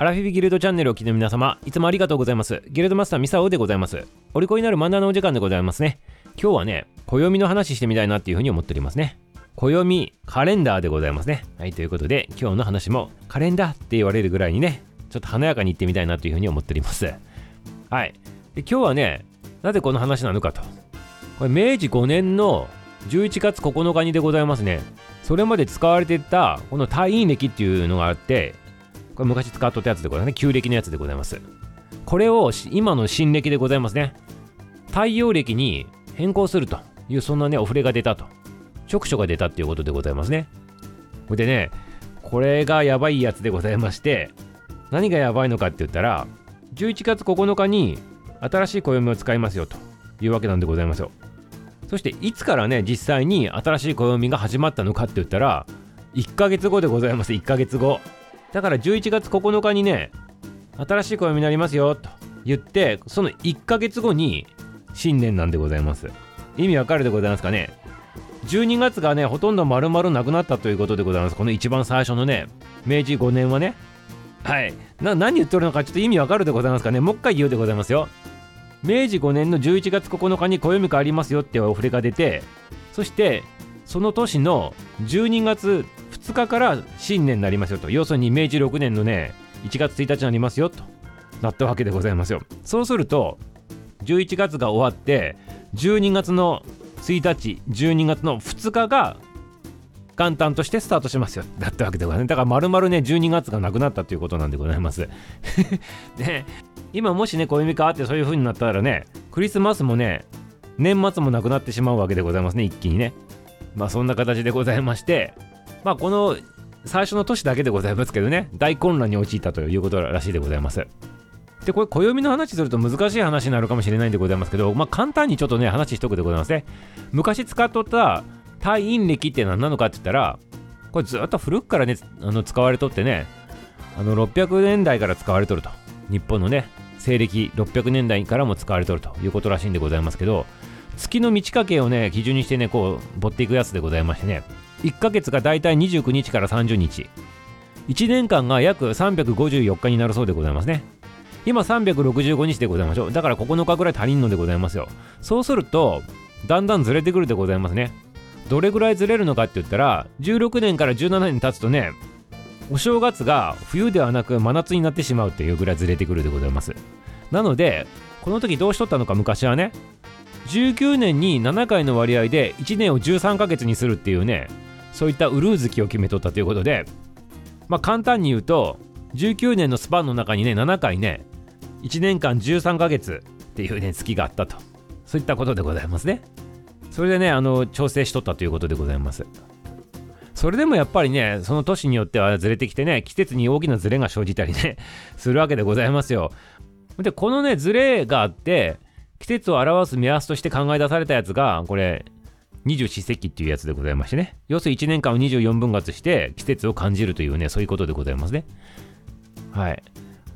アラフィビギルドチャンネルを聞きの皆様、いつもありがとうございます。ギルドマスターミサオでございます。お利口になる漫談のお時間でございますね。今日はね、暦の話してみたいなっていうふうに思っておりますね。暦、カレンダーでございますね。はい、ということで、今日の話もカレンダーって言われるぐらいにね、ちょっと華やかに言ってみたいなというふうに思っております。はい。で今日はね、なぜこの話なのかと。これ、明治5年の11月9日にでございますね。それまで使われてた、この退院歴っていうのがあって、これ昔使っとったやつでございますね。旧暦のやつでございます。これを今の新暦でございますね。太陽暦に変更するという、そんなね、お触れが出たと。直書が出たっていうことでございますね。これでね、これがやばいやつでございまして、何がやばいのかって言ったら、11月9日に新しい暦を使いますよというわけなんでございますよ。そしていつからね、実際に新しい暦が始まったのかって言ったら、1ヶ月後でございます、1ヶ月後。だから11月9日にね、新しい暦になりますよと言って、その1ヶ月後に新年なんでございます。意味わかるでございますかね12月がね、ほとんど丸々なくなったということでございます。この一番最初のね、明治5年はね。はい。何言ってるのかちょっと意味わかるでございますかねもう一回言うでございますよ。明治5年の11月9日に暦がありますよってお触れが出て、そして、その年の12月2日から新年になりますよと。要するに明治6年のね、1月1日になりますよとなったわけでございますよ。そうすると、11月が終わって、12月の1日、12月の2日が元旦としてスタートしますよ。だったわけでございます。だから丸々ね、12月がなくなったということなんでございます。で、今もしね、暦変わってそういう風になったらね、クリスマスもね、年末もなくなってしまうわけでございますね、一気にね。まあそんな形でございまして、まあこの最初の年だけでございますけどね、大混乱に陥ったということらしいでございます。で、これ暦の話すると難しい話になるかもしれないんでございますけど、まあ簡単にちょっとね、話しとくでございますね。昔使っとった退院歴って何なのかって言ったら、これずっと古くからね、あの使われとってね、あの600年代から使われとると。日本のね、西暦600年代からも使われとるということらしいんでございますけど、月の満ち欠けをね、基準にしてね、こう、ぼっていくやつでございましてね、1ヶ月がだいたい29日から30日。1年間が約354日になるそうでございますね。今365日でございましょう。だから9日ぐらい足りんのでございますよ。そうすると、だんだんずれてくるでございますね。どれぐらいずれるのかって言ったら、16年から17年経つとね、お正月が冬ではなく真夏になってしまうっていうぐらいずれてくるでございます。なので、この時どうしとったのか昔はね、19年に7回の割合で1年を13ヶ月にするっていうね、そういったウルー月を決めとったということで、まあ簡単に言うと、19年のスパンの中にね、7回ね、1年間13ヶ月っていうね、月があったと。そういったことでございますね。それでね、あの、調整しとったということでございます。それでもやっぱりね、その年によってはずれてきてね、季節に大きなずれが生じたりね、するわけでございますよ。で、このね、ずれがあって、季節を表す目安として考え出されたやつが、これ、二十四節気っていうやつでございましてね。要するに1年間を24分割して季節を感じるというね、そういうことでございますね。はい。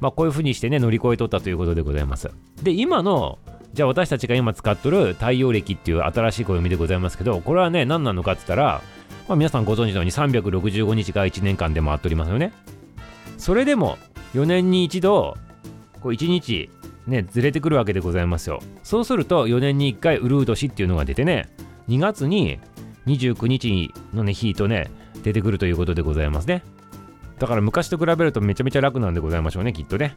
まあ、こういうふうにしてね、乗り越えとったということでございます。で、今の、じゃあ私たちが今使っとる太陽暦っていう新しい暦でございますけど、これはね、何なのかって言ったら、まあ、皆さんご存知のように365日が1年間で回っておりますよね。それでも4年に一度こう1日ねずれてくるわけでございますよ。そうすると4年に1回ウルー年っていうのが出てね2月に29日のね日とね出てくるということでございますね。だから昔と比べるとめちゃめちゃ楽なんでございましょうねきっとね。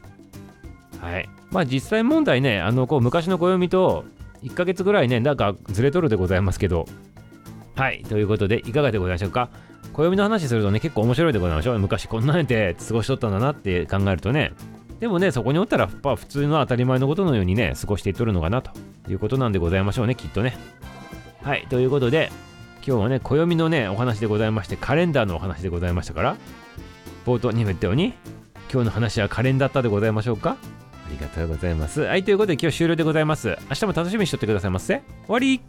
はい。まあ実際問題ねあのこう昔の暦と1ヶ月ぐらいねなんかずれとるでございますけどはい、ということで、いかがでございましょうか？暦の話するとね、結構面白いでございましょう。昔こんなんで過ごしとったんだなって考えるとね。でもね、そこにおったら、やっぱ普通の当たり前のことのようにね、過ごしていっとるのかなということなんでございましょうね、きっとね。はい、ということで、今日はね、暦のね、お話でございまして、カレンダーのお話でございましたから、冒頭にも言ったように、今日の話はカレンダーったでございましょうか？ありがとうございます。はい、ということで今日終了でございます。明日も楽しみにしとってくださいませ。終わり